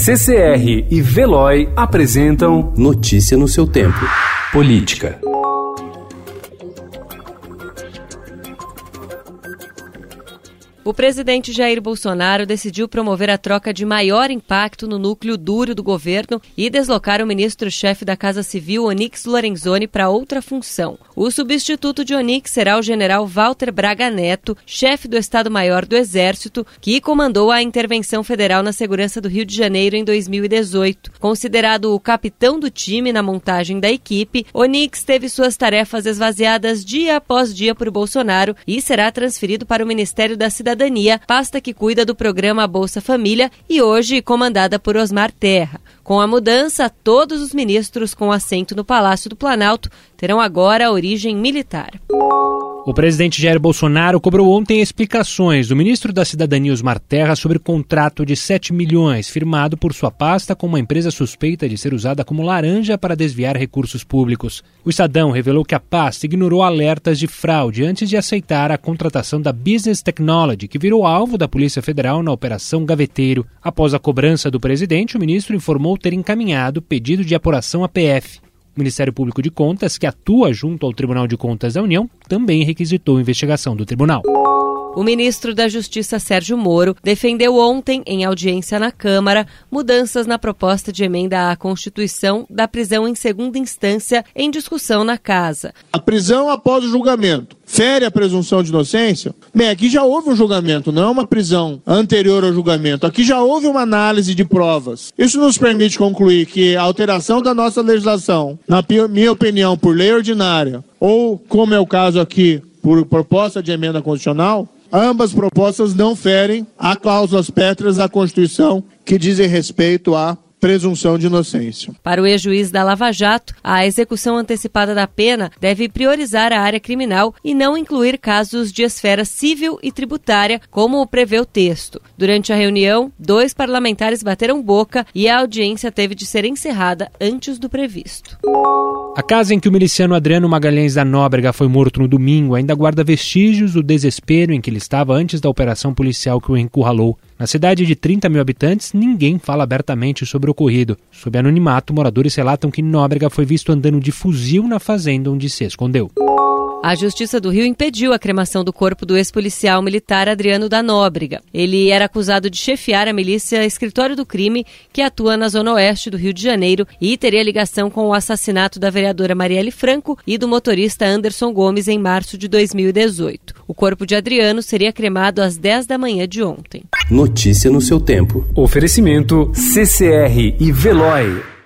CCR e Veloy apresentam Notícia no seu tempo. Política. O presidente Jair Bolsonaro decidiu promover a troca de maior impacto no núcleo duro do governo e deslocar o ministro-chefe da Casa Civil, Onix Lorenzoni, para outra função. O substituto de Onix será o general Walter Braga Neto, chefe do Estado-Maior do Exército, que comandou a intervenção federal na segurança do Rio de Janeiro em 2018. Considerado o capitão do time na montagem da equipe, Onix teve suas tarefas esvaziadas dia após dia por Bolsonaro e será transferido para o Ministério da Cidadania Cidadania, pasta que cuida do programa Bolsa Família e hoje comandada por Osmar Terra. Com a mudança, todos os ministros com assento no Palácio do Planalto terão agora origem militar. O presidente Jair Bolsonaro cobrou ontem explicações do ministro da Cidadania Osmar Terra sobre o contrato de 7 milhões firmado por sua pasta com uma empresa suspeita de ser usada como laranja para desviar recursos públicos. O Estadão revelou que a pasta ignorou alertas de fraude antes de aceitar a contratação da Business Technology, que virou alvo da Polícia Federal na Operação Gaveteiro. Após a cobrança do presidente, o ministro informou ter encaminhado pedido de apuração à PF. O Ministério Público de Contas, que atua junto ao Tribunal de Contas da União, também requisitou a investigação do tribunal. O ministro da Justiça Sérgio Moro defendeu ontem, em audiência na Câmara, mudanças na proposta de emenda à Constituição da prisão em segunda instância em discussão na Casa. A prisão após o julgamento fere a presunção de inocência? Bem, aqui já houve um julgamento, não é uma prisão anterior ao julgamento. Aqui já houve uma análise de provas. Isso nos permite concluir que a alteração da nossa legislação, na minha opinião, por lei ordinária, ou, como é o caso aqui, por proposta de emenda constitucional, Ambas propostas não ferem a cláusulas pétreas da Constituição que dizem respeito à presunção de inocência. Para o ex-juiz da Lava Jato, a execução antecipada da pena deve priorizar a área criminal e não incluir casos de esfera civil e tributária, como prevê o texto. Durante a reunião, dois parlamentares bateram boca e a audiência teve de ser encerrada antes do previsto. A casa em que o miliciano Adriano Magalhães da Nóbrega foi morto no domingo ainda guarda vestígios do desespero em que ele estava antes da operação policial que o encurralou. Na cidade de 30 mil habitantes, ninguém fala abertamente sobre o ocorrido. Sob anonimato, moradores relatam que Nóbrega foi visto andando de fuzil na fazenda onde se escondeu. A Justiça do Rio impediu a cremação do corpo do ex-policial militar Adriano da Nóbrega. Ele era acusado de chefiar a milícia Escritório do Crime, que atua na zona oeste do Rio de Janeiro e teria ligação com o assassinato da vereadora Marielle Franco e do motorista Anderson Gomes em março de 2018. O corpo de Adriano seria cremado às 10 da manhã de ontem. Notícia no seu tempo. Oferecimento CCR e Veloy.